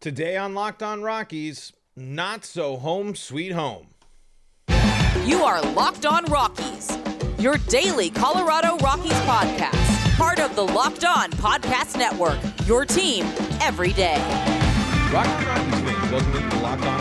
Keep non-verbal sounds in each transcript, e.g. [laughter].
Today on Locked On Rockies, not so home sweet home. You are Locked On Rockies, your daily Colorado Rockies podcast, part of the Locked On Podcast Network, your team every day. Rocky Rockies fans, welcome to the Locked On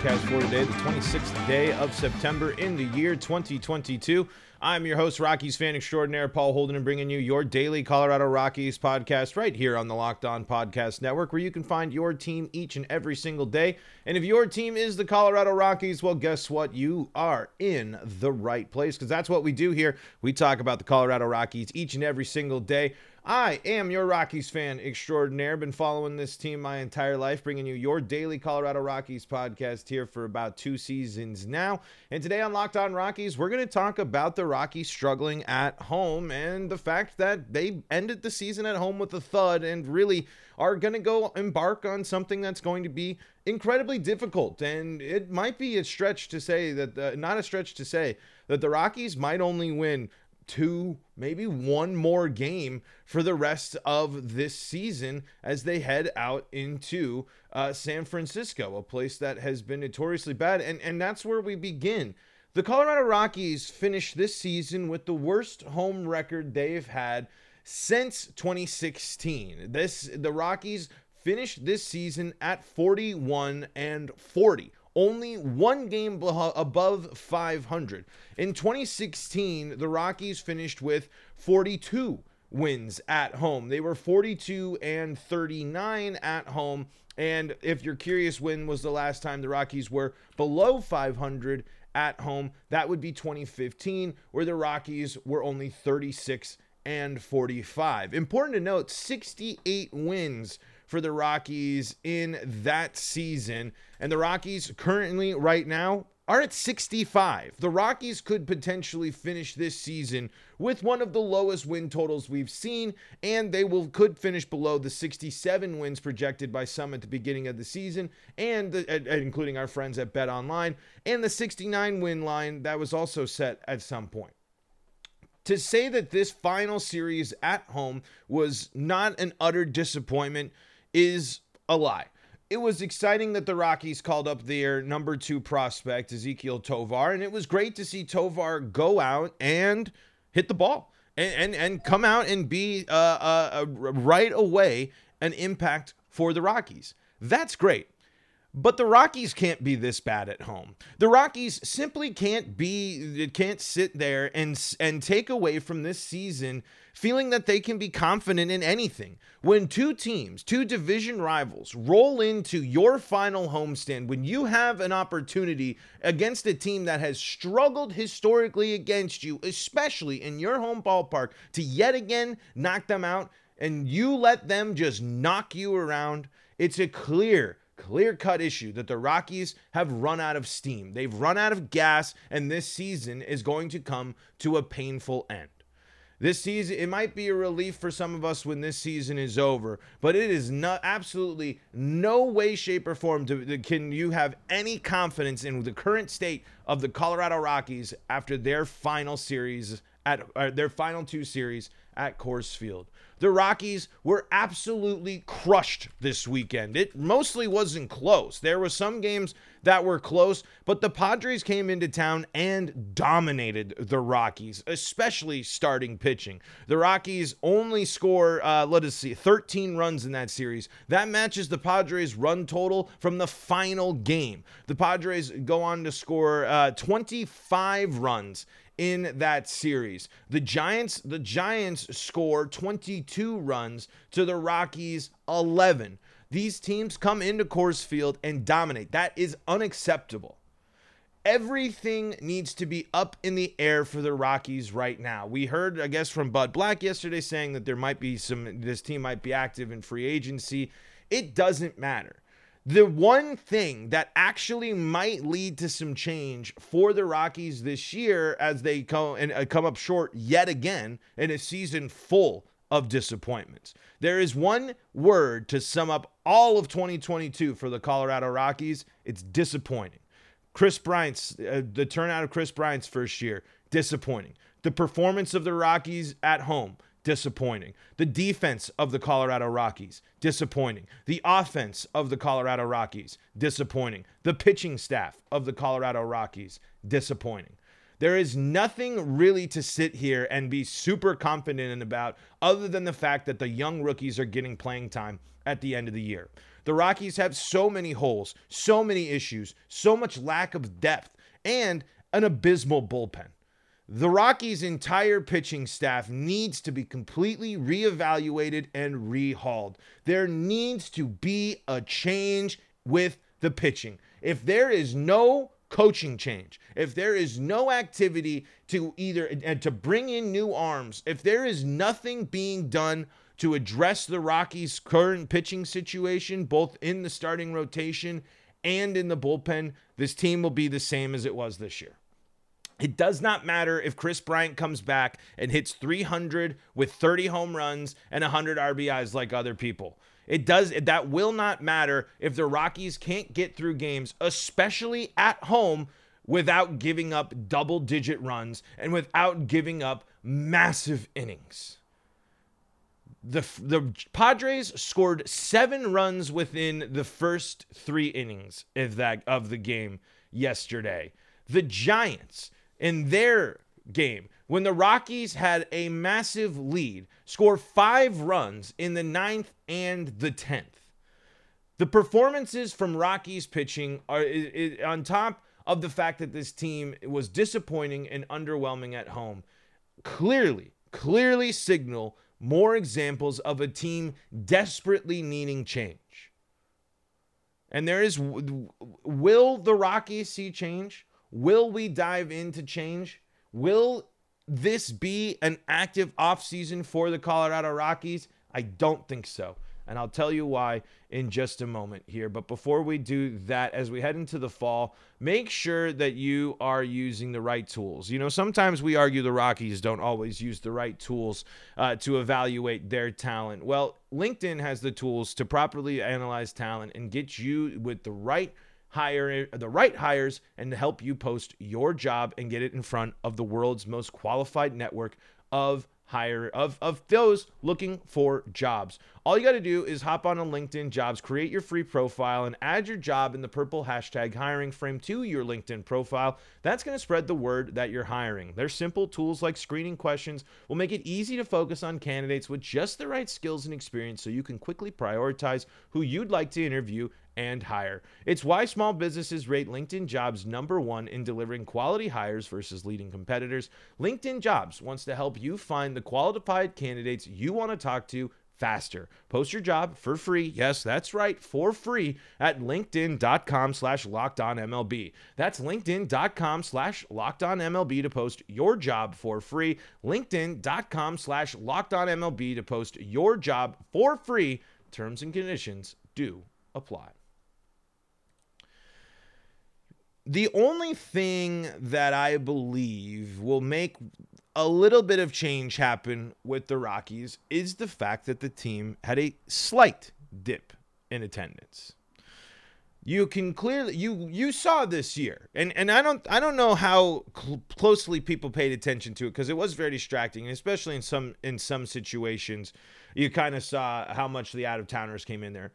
podcast for today, the 26th day of September in the year 2022. I'm your host, Rockies fan extraordinaire Paul Holden, and bringing you your daily Colorado Rockies podcast right here on the Locked On Podcast Network, where you can find your team each and every single day. And if your team is the Colorado Rockies, well, guess what? You are in the right place because that's what we do here. We talk about the Colorado Rockies each and every single day. I am your Rockies fan extraordinaire. Been following this team my entire life, bringing you your daily Colorado Rockies podcast here for about two seasons now. And today on Locked On Rockies, we're going to talk about the Rockies struggling at home and the fact that they ended the season at home with a thud and really are going to go embark on something that's going to be incredibly difficult. And it might be a stretch to say that, the, not a stretch to say that the Rockies might only win two, maybe one more game for the rest of this season as they head out into uh, San Francisco, a place that has been notoriously bad. And, and that's where we begin. The Colorado Rockies finished this season with the worst home record they've had since 2016. This the Rockies finished this season at 41 and 40 only one game above 500. In 2016, the Rockies finished with 42 wins at home. They were 42 and 39 at home. And if you're curious, when was the last time the Rockies were below 500 at home? That would be 2015, where the Rockies were only 36 and 45. Important to note 68 wins for the Rockies in that season. And the Rockies currently, right now, are at 65. The Rockies could potentially finish this season with one of the lowest win totals we've seen, and they will could finish below the 67 wins projected by some at the beginning of the season, and the, including our friends at Bet Online, and the 69 win line that was also set at some point to say that this final series at home was not an utter disappointment is a lie. It was exciting that the Rockies called up their number two prospect, Ezequiel Tovar, and it was great to see Tovar go out and hit the ball and, and, and come out and be uh, uh, uh, right away an impact for the Rockies. That's great. But the Rockies can't be this bad at home. The Rockies simply can't be can't sit there and and take away from this season feeling that they can be confident in anything. When two teams, two division rivals roll into your final homestand when you have an opportunity against a team that has struggled historically against you, especially in your home ballpark to yet again knock them out and you let them just knock you around, it's a clear clear cut issue that the Rockies have run out of steam. They've run out of gas, and this season is going to come to a painful end. This season, it might be a relief for some of us when this season is over, but it is not absolutely no way, shape, or form to, to, can you have any confidence in the current state of the Colorado Rockies after their final series at uh, their final two series at Coors Field. The Rockies were absolutely crushed this weekend. It mostly wasn't close. There were some games that were close, but the Padres came into town and dominated the Rockies, especially starting pitching. The Rockies only score, uh, let us see, 13 runs in that series. That matches the Padres' run total from the final game. The Padres go on to score uh, 25 runs in that series. The Giants, the Giants score 22 runs to the Rockies 11. These teams come into Coors Field and dominate. That is unacceptable. Everything needs to be up in the air for the Rockies right now. We heard, I guess, from Bud Black yesterday saying that there might be some, this team might be active in free agency. It doesn't matter. The one thing that actually might lead to some change for the Rockies this year as they come and uh, come up short yet again in a season full of disappointments. There is one word to sum up all of 2022 for the Colorado Rockies. It's disappointing. Kris Bryant's uh, the turnout of Kris Bryant's first year, disappointing. The performance of the Rockies at home, disappointing. The defense of the Colorado Rockies, disappointing. The offense of the Colorado Rockies, disappointing. The pitching staff of the Colorado Rockies, disappointing. There is nothing really to sit here and be super confident about other than the fact that the young rookies are getting playing time at the end of the year. The Rockies have so many holes, so many issues, so much lack of depth, and an abysmal bullpen. The Rockies' entire pitching staff needs to be completely reevaluated and rehauled. There needs to be a change with the pitching. If there is no coaching change, if there is no activity to either and to bring in new arms, if there is nothing being done to address the Rockies' current pitching situation, both in the starting rotation and in the bullpen, this team will be the same as it was this year. It does not matter if Kris Bryant comes back and hits 300 with 30 home runs and 100 RBIs like other people. It does that will not matter if the Rockies can't get through games, especially at home without giving up double digit runs and without giving up massive innings. The the Padres scored 7 runs within the first 3 innings of that of the game yesterday. The Giants in their game when the Rockies had a massive lead, score five runs in the ninth and the 10th. The performances from Rockies pitching are on top of the fact that this team was disappointing and underwhelming at home. Clearly, clearly signal more examples of a team desperately needing change. And there is will the Rockies see change? Will we dive into change? Will this be an active offseason for the Colorado Rockies? I don't think so. And I'll tell you why in just a moment here. But before we do that, as we head into the fall, make sure that you are using the right tools. You know, sometimes we argue the Rockies don't always use the right tools uh, to evaluate their talent. Well, LinkedIn has the tools to properly analyze talent and get you with the right hire the right hires and help you post your job and get it in front of the world's most qualified network of hire of, of those looking for jobs. All you got to do is hop on a LinkedIn jobs, create your free profile, and add your job in the purple hashtag hiring frame to your LinkedIn profile. That's going to spread the word that you're hiring. Their simple tools like screening questions will make it easy to focus on candidates with just the right skills and experience so you can quickly prioritize who you'd like to interview and hire. It's why small businesses rate LinkedIn Jobs number one in delivering quality hires versus leading competitors. LinkedIn Jobs wants to help you find the qualified candidates you want to talk to faster. Post your job for free. Yes, that's right, for free at linkedin.com slash locked on MLB. That's linkedin.com slash locked on MLB to post your job for free. linkedin.com slash locked on MLB to post your job for free. Terms and conditions do apply. The only thing that I believe will make a little bit of change happen with the Rockies is the fact that the team had a slight dip in attendance. You can clearly you you saw this year, and and I don't I don't know how cl- closely people paid attention to it because it was very distracting, and especially in some in some situations, you kind of saw how much the out of towners came in there.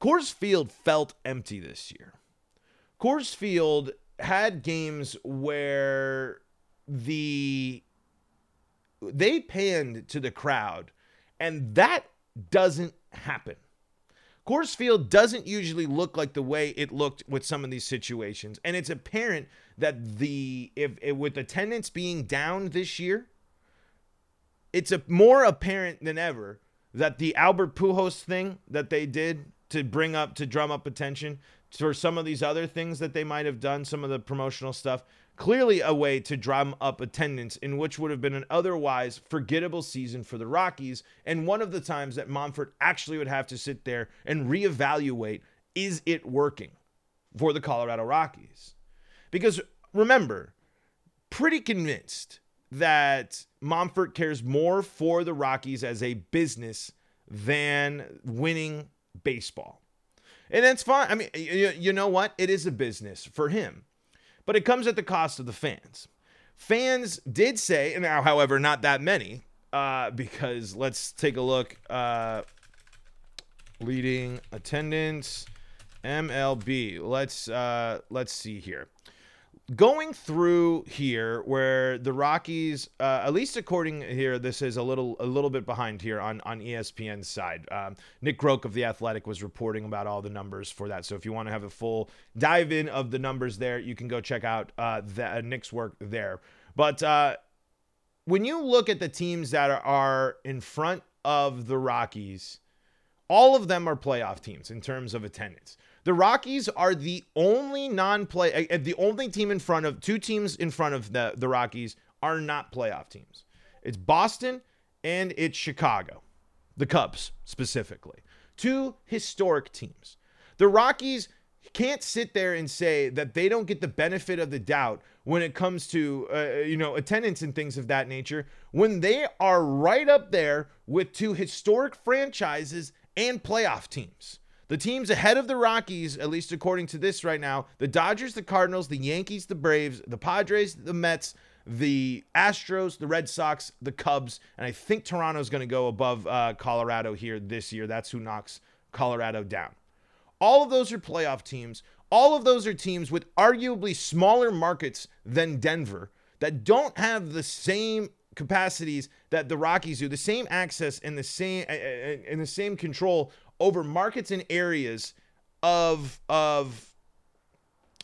Coors Field felt empty this year. Coors Field had games where the they panned to the crowd, and that doesn't happen. Coors Field doesn't usually look like the way it looked with some of these situations, and it's apparent that the if, if with attendance being down this year, it's a more apparent than ever that the Albert Pujols thing that they did to bring up to drum up attention for some of these other things that they might have done, some of the promotional stuff. Clearly, a way to drum up attendance in which would have been an otherwise forgettable season for the Rockies, and one of the times that Monfort actually would have to sit there and reevaluate is it working for the Colorado Rockies? Because remember, pretty convinced that Monfort cares more for the Rockies as a business than winning baseball. And that's fine. I mean, you, you know what? It is a business for him, but it comes at the cost of the fans. Fans did say, now, however, not that many, uh, because let's take a look. Uh, leading attendance, MLB. Let's uh, let's see here. Going through here, where the Rockies, uh, at least according here, this is a little a little bit behind here on on ESPN's side. Um, Nick Groke of the Athletic was reporting about all the numbers for that. So if you want to have a full dive in of the numbers there, you can go check out uh, the, uh, Nick's work there. But uh, when you look at the teams that are, are in front of the Rockies, all of them are playoff teams in terms of attendance. The Rockies are the only non-play, uh, the only team in front of two teams in front of the the Rockies are not playoff teams. It's Boston and it's Chicago, the Cubs specifically. Two historic teams. The Rockies can't sit there and say that they don't get the benefit of the doubt when it comes to uh, you know attendance and things of that nature when they are right up there with two historic franchises and playoff teams. The teams ahead of the Rockies, at least according to this right now, the Dodgers, the Cardinals, the Yankees, the Braves, the Padres, the Mets, the Astros, the Red Sox, the Cubs, and I think Toronto's going to go above uh, Colorado here this year. That's who knocks Colorado down. All of those are playoff teams. All of those are teams with arguably smaller markets than Denver that don't have the same capacities that the Rockies do, the same access and the same and the same control over markets and areas of of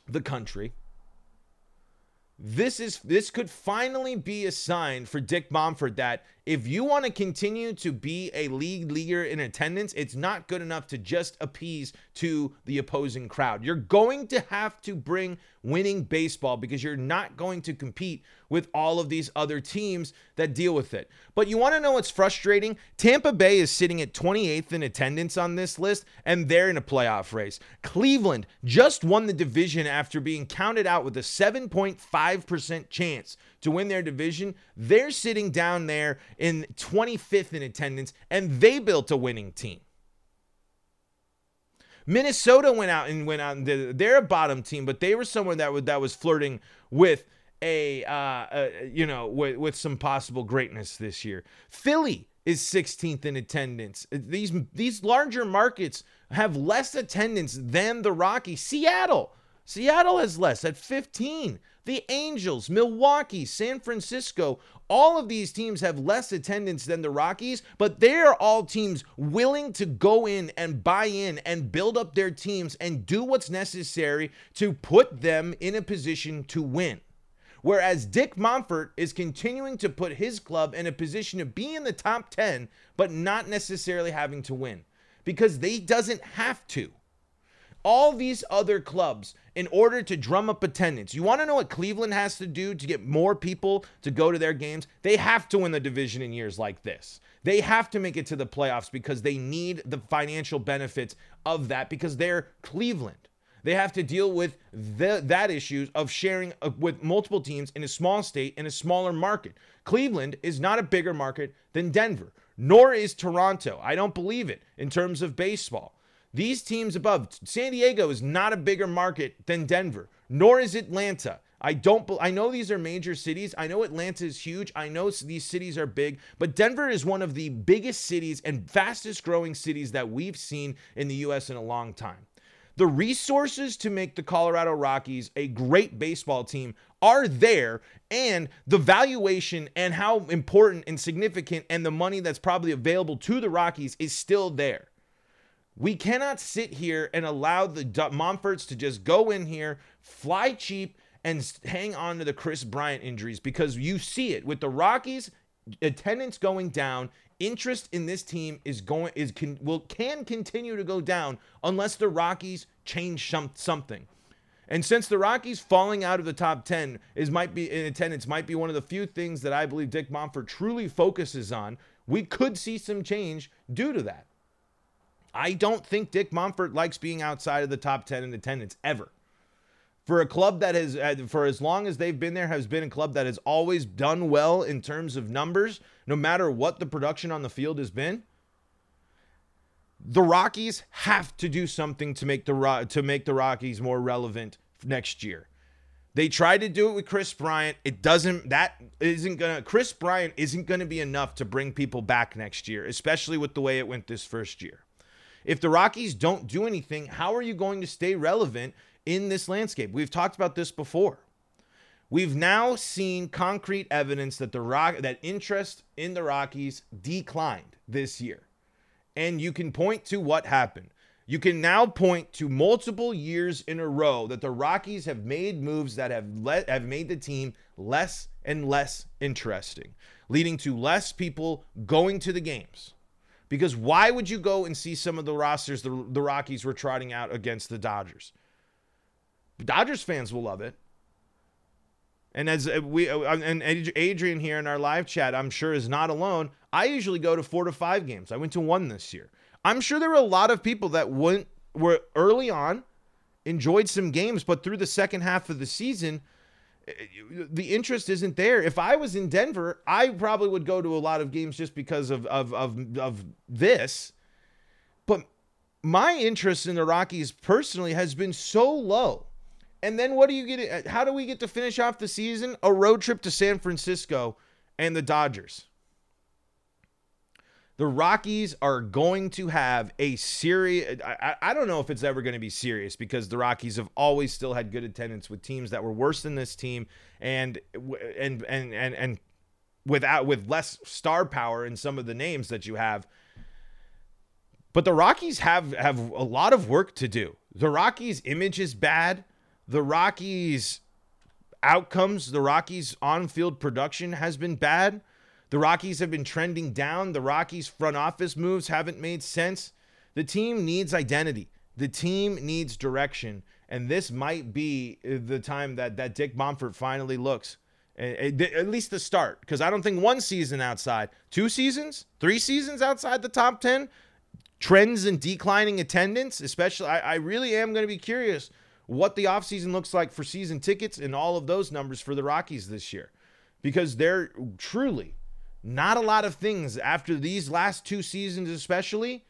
the country. This is this could finally be a sign for Dick Monfort that if you want to continue to be a league leader in attendance, it's not good enough to just appease to the opposing crowd. You're going to have to bring winning baseball because you're not going to compete with all of these other teams that deal with it. But you want to know what's frustrating? Tampa Bay is sitting at 28th in attendance on this list, and they're in a playoff race. Cleveland just won the division after being counted out with a 7.5% chance to win their division. They're sitting down there in 25th in attendance, and they built a winning team. Minnesota went out and went out and did, they're a bottom team, but they were someone that was that was flirting with a, uh, a you know with, with some possible greatness this year. Philly is 16th in attendance. These these larger markets have less attendance than the Rockies. Seattle, Seattle has less at 15 the Angels, Milwaukee, San Francisco, all of these teams have less attendance than the Rockies, but they're all teams willing to go in and buy in and build up their teams and do what's necessary to put them in a position to win. Whereas Dick Monfort is continuing to put his club in a position to be in the top 10, but not necessarily having to win because they doesn't have to all these other clubs in order to drum up attendance. You want to know what Cleveland has to do to get more people to go to their games? They have to win the division in years like this. They have to make it to the playoffs because they need the financial benefits of that because they're Cleveland. They have to deal with the, that issue of sharing uh, with multiple teams in a small state in a smaller market. Cleveland is not a bigger market than Denver, nor is Toronto. I don't believe it in terms of baseball. These teams above, San Diego is not a bigger market than Denver, nor is Atlanta. I don't I know these are major cities. I know Atlanta is huge. I know these cities are big, but Denver is one of the biggest cities and fastest growing cities that we've seen in the US in a long time. The resources to make the Colorado Rockies a great baseball team are there, and the valuation and how important and significant and the money that's probably available to the Rockies is still there. We cannot sit here and allow the Monforts to just go in here, fly cheap, and hang on to the Kris Bryant injuries because you see it with the Rockies attendance going down. Interest in this team is going is can will can continue to go down unless the Rockies change some, something. And since the Rockies falling out of the top 10 is might be in attendance might be one of the few things that I believe Dick Monfort truly focuses on, we could see some change due to that. I don't think Dick Monfort likes being outside of the top 10 in attendance ever. For a club that has, uh, for as long as they've been there, has been a club that has always done well in terms of numbers, no matter what the production on the field has been. The Rockies have to do something to make the to make the Rockies more relevant next year. They tried to do it with Kris Bryant. It doesn't that isn't going to Kris Bryant isn't going to be enough to bring people back next year, especially with the way it went this first year. If the Rockies don't do anything, how are you going to stay relevant in this landscape? We've talked about this before. We've now seen concrete evidence that the rock that interest in the Rockies declined this year. And you can point to what happened. You can now point to multiple years in a row that the Rockies have made moves that have let have made the team less and less interesting, leading to less people going to the games. Because why would you go and see some of the rosters the, the Rockies were trotting out against the Dodgers? The Dodgers fans will love it. And as uh, we uh, and Adrian here in our live chat, I'm sure is not alone. I usually go to four to five games. I went to one this year. I'm sure there were a lot of people that went were early on, enjoyed some games, but through the second half of the season, the interest isn't there. If I was in Denver, I probably would go to a lot of games just because of of of, of this. But my interest in the Rockies personally has been so low and then what do you get? Uh, how do we get to finish off the season? A road trip to San Francisco and the Dodgers. The Rockies are going to have a serious. I, I don't know if it's ever going to be serious because the Rockies have always still had good attendance with teams that were worse than this team and and and and and without with less star power in some of the names that you have. But the Rockies have have a lot of work to do. The Rockies' image is bad the Rockies' outcomes, the Rockies' on field production has been bad. The Rockies have been trending down. The Rockies' front office moves haven't made sense. The team needs identity, the team needs direction. And this might be uh, the time that, that Dick Monfort finally looks. At least the start, because I don't think one season outside, two seasons, three seasons outside the top 10, trends in declining attendance, especially, I, I really am going to be curious what the offseason looks like for season tickets and all of those numbers for the Rockies this year. Because they're truly not a lot of things after these last two seasons, especially,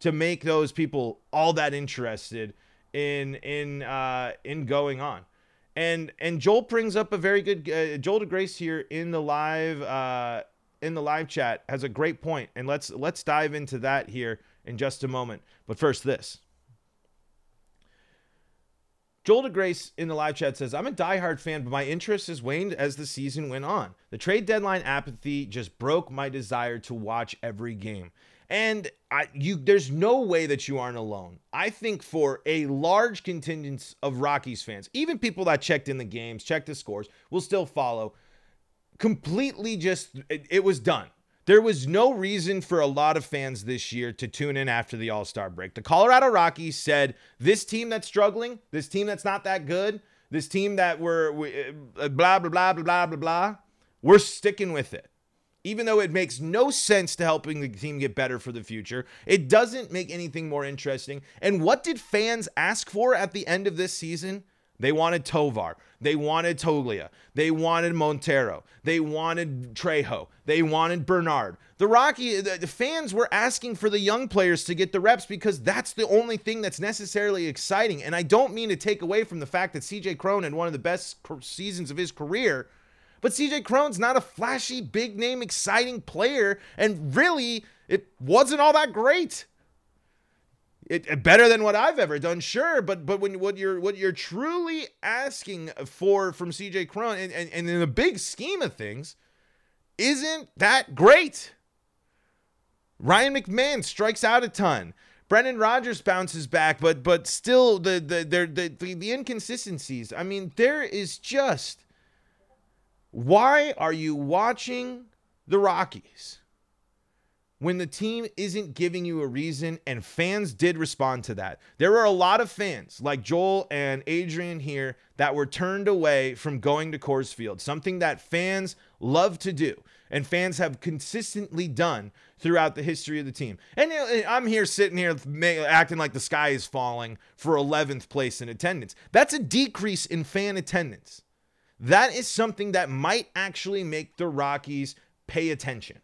to make those people all that interested in in uh, in going on. And and Joel brings up a very good uh, Joel DeGrace here in the live uh, in the live chat has a great point, and let's let's dive into that here in just a moment. But first, this. Joel DeGrace in the live chat says, I'm a diehard fan, but my interest has waned as the season went on. The trade deadline apathy just broke my desire to watch every game. And I, you, there's no way that you aren't alone. I think for a large contingent of Rockies fans, even people that checked in the games, checked the scores, will still follow. Completely just, it, it was done. There was no reason for a lot of fans this year to tune in after the All Star break. The Colorado Rockies said, This team that's struggling, this team that's not that good, this team that we're uh, blah, blah, blah, blah, blah, blah, blah, we're sticking with it. Even though it makes no sense to helping the team get better for the future, it doesn't make anything more interesting. And what did fans ask for at the end of this season? They wanted Tovar. They wanted Toglia. They wanted Montero. They wanted Trejo. They wanted Bernard. The Rocky the, fans were asking for the young players to get the reps because that's the only thing that's necessarily exciting. And I don't mean to take away from the fact that CJ Cron had one of the best seasons of his career, but CJ Cron's not a flashy, big name, exciting player. And really, it wasn't all that great. It, uh, better than what I've ever done, sure, but but when what you're what you're truly asking for from CJ Cron and, and, and in the big scheme of things, isn't that great. Ryan McMahon strikes out a ton. Brendan Rodgers bounces back, but but still the the the the, the inconsistencies. I mean, there is just why are you watching the Rockies? When the team isn't giving you a reason, and fans did respond to that. There were a lot of fans, like Joel and Adrian here, that were turned away from going to Coors Field, something that fans love to do and fans have consistently done throughout the history of the team. And I'm here sitting here acting like the sky is falling for 11th place in attendance. That's a decrease in fan attendance. That is something that might actually make the Rockies pay attention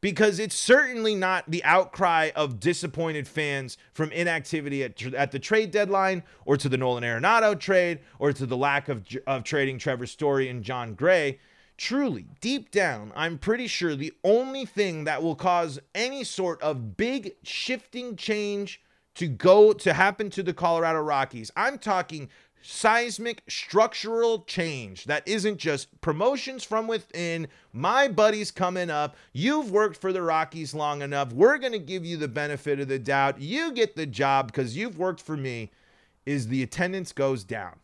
because it's certainly not the outcry of disappointed fans from inactivity at, at the trade deadline or to the Nolan Arenado trade or to the lack of, of trading Trevor Story and Jon Gray. Truly, deep down, I'm pretty sure the only thing that will cause any sort of big shifting change to go to happen to the Colorado Rockies, I'm talking seismic structural change that isn't just promotions from within. My buddy's coming up. You've worked for the Rockies long enough. We're going to give you the benefit of the doubt. You get the job because you've worked for me. Is the attendance goes down.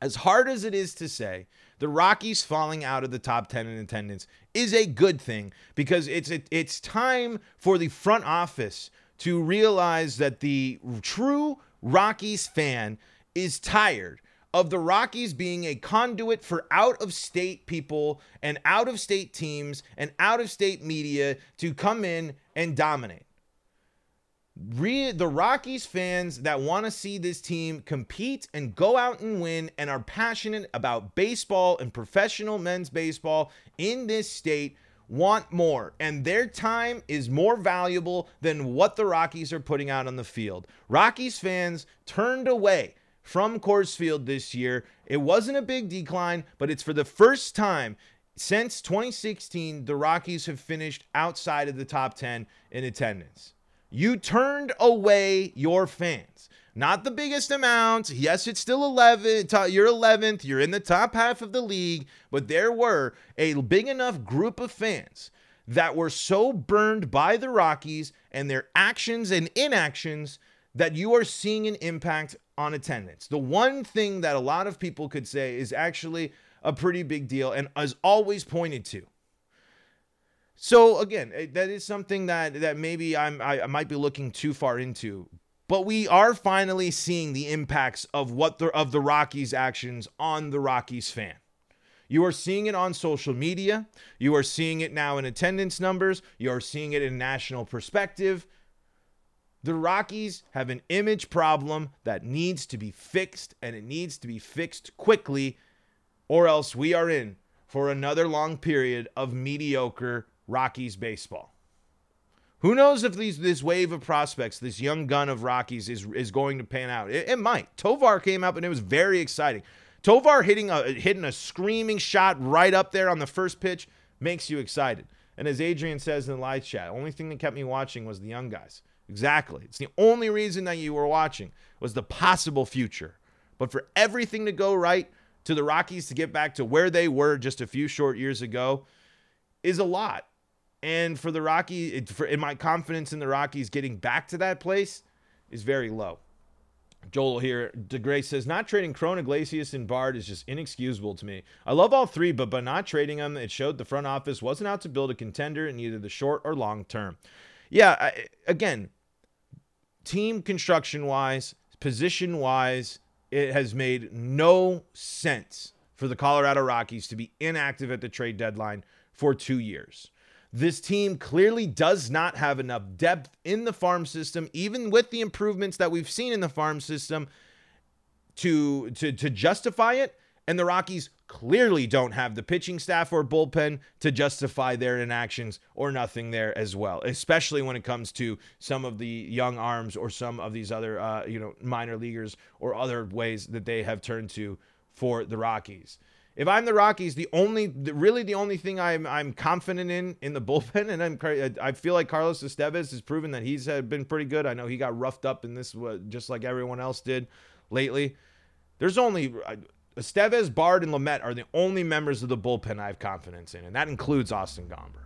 As hard as it is to say, the Rockies falling out of the top 10 in attendance is a good thing because it's it's time for the front office to realize that the true Rockies fan is tired of the Rockies being a conduit for out of state people and out of state teams and out of state media to come in and dominate. Re- the Rockies fans that want to see this team compete and go out and win and are passionate about baseball and professional men's baseball in this state want more, and their time is more valuable than what the Rockies are putting out on the field. Rockies fans turned away from Coors Field this year. It wasn't a big decline, but it's for the first time since 2016 the Rockies have finished outside of the top 10 in attendance. You turned away your fans. Not the biggest amount. Yes, it's still 11. You're 11th. You're in the top half of the league. But there were a big enough group of fans that were so burned by the Rockies and their actions and inactions that you are seeing an impact on attendance. The one thing that a lot of people could say is actually a pretty big deal and is always pointed to. So again, eh, that is something that that maybe I'm I, I might be looking too far into, but we are finally seeing the impacts of what the of the Rockies actions on the Rockies fan. You are seeing it on social media. You are seeing it now in attendance numbers. You are seeing it in national perspective. The Rockies have an image problem that needs to be fixed, and it needs to be fixed quickly, or else we are in for another long period of mediocre Rockies baseball. Who knows if these this wave of prospects, this young gun of Rockies, is is going to pan out? It, it might. Tovar came up and it was very exciting. Tovar hitting a hitting a screaming shot right up there on the first pitch makes you excited. And as Adrian says in the live chat, only thing that kept me watching was the young guys. Exactly. It's the only reason that you were watching was the possible future. But for everything to go right, to the Rockies to get back to where they were just a few short years ago is a lot. And for the Rockies, for, in my confidence in the Rockies getting back to that place is very low. Joel here, DeGray says, not trading Cron, Iglesias, and Bard is just inexcusable to me. I love all three, but by not trading them, it showed the front office wasn't out to build a contender in either the short or long term yeah, I, again, team construction wise, position wise, it has made no sense for the Colorado Rockies to be inactive at the trade deadline for two years. This team clearly does not have enough depth in the farm system, even with the improvements that we've seen in the farm system, to, to, to justify it. And the Rockies clearly don't have the pitching staff or bullpen to justify their inactions or nothing there as well, especially when it comes to some of the young arms or some of these other, uh, you know, minor leaguers or other ways that they have turned to for the Rockies. If I'm the Rockies, the only, really the only thing I'm I'm confident in in the [laughs] bullpen, and I'm I feel like Carlos Estevez has proven that he's been pretty good. I know he got roughed up in this, just like everyone else did lately. There's only Estevez, Bard, and Lamet are the only members of the bullpen I have confidence in, and that includes Austin Gomber.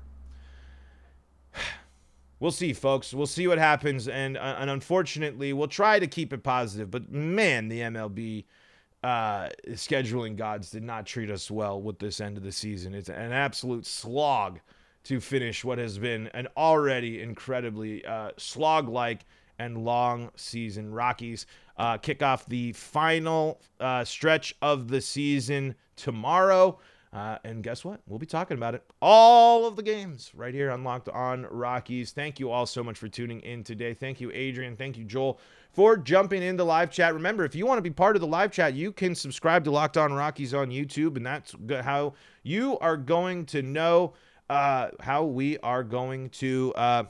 [sighs] We'll see, folks. We'll see what happens, and uh, and unfortunately, we'll try to keep it positive. But man, the MLB uh, scheduling gods did not treat us well with this end of the season. It's an absolute slog to finish what has been an already incredibly uh, slog-like and long season. Rockies uh, kick off the final uh, stretch of the season tomorrow. Uh, and guess what? We'll be talking about it. All of the games right here on Locked On Rockies. Thank you all so much for tuning in today. Thank you, Adrian. Thank you, Joel, for jumping into live chat. Remember, if you want to be part of the live chat, you can subscribe to Locked On Rockies on YouTube, and that's how you are going to know uh, how we are going to, uh,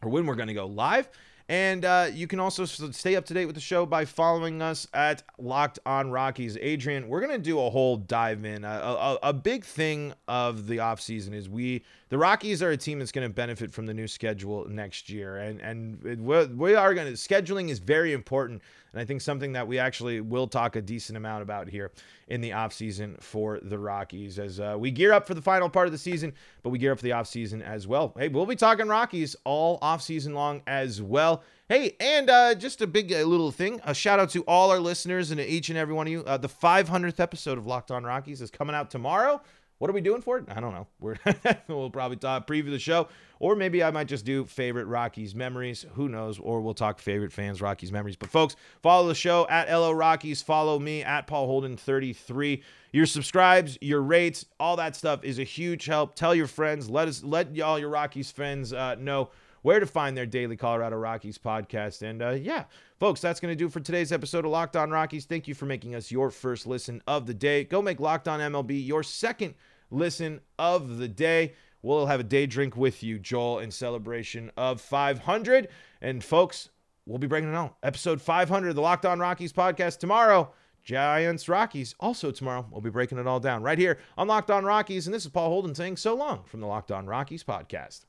or when we're going to go live. And uh, you can also stay up to date with the show by following us at Locked On Rockies. Adrian, we're going to do a whole dive in. A, a, a big thing of the offseason is we, the Rockies are a team that's going to benefit from the new schedule next year. And, and we are going to, scheduling is very important. And I think something that we actually will talk a decent amount about here in the offseason for the Rockies as uh, we gear up for the final part of the season, but we gear up for the offseason as well. Hey, we'll be talking Rockies all offseason long as well. Hey, and uh, just a big uh, little thing a shout out to all our listeners and to each and every one of you. Uh, the 500th episode of Locked On Rockies is coming out tomorrow. What are we doing for it? I don't know. We're [laughs] we'll probably talk, preview the show, or maybe I might just do favorite Rockies memories. Who knows? Or we'll talk favorite fans Rockies memories. But folks, follow the show at LO Rockies. Follow me at Paul Holden 33. Your subscribes, your rates, all that stuff is a huge help. Tell your friends. Let us let all your Rockies friends uh, know where to find their daily Colorado Rockies podcast. And uh, yeah, folks, that's going to do for today's episode of Locked On Rockies. Thank you for making us your first listen of the day. Go make Locked On MLB your second listen of the day. We'll have a day drink with you, Joel, in celebration of 500. And folks, we'll be breaking it out. Episode 500 of the Locked On Rockies podcast tomorrow. Giants Rockies also tomorrow. We'll be breaking it all down right here on Locked On Rockies. And this is Paul Holden saying so long from the Locked On Rockies podcast.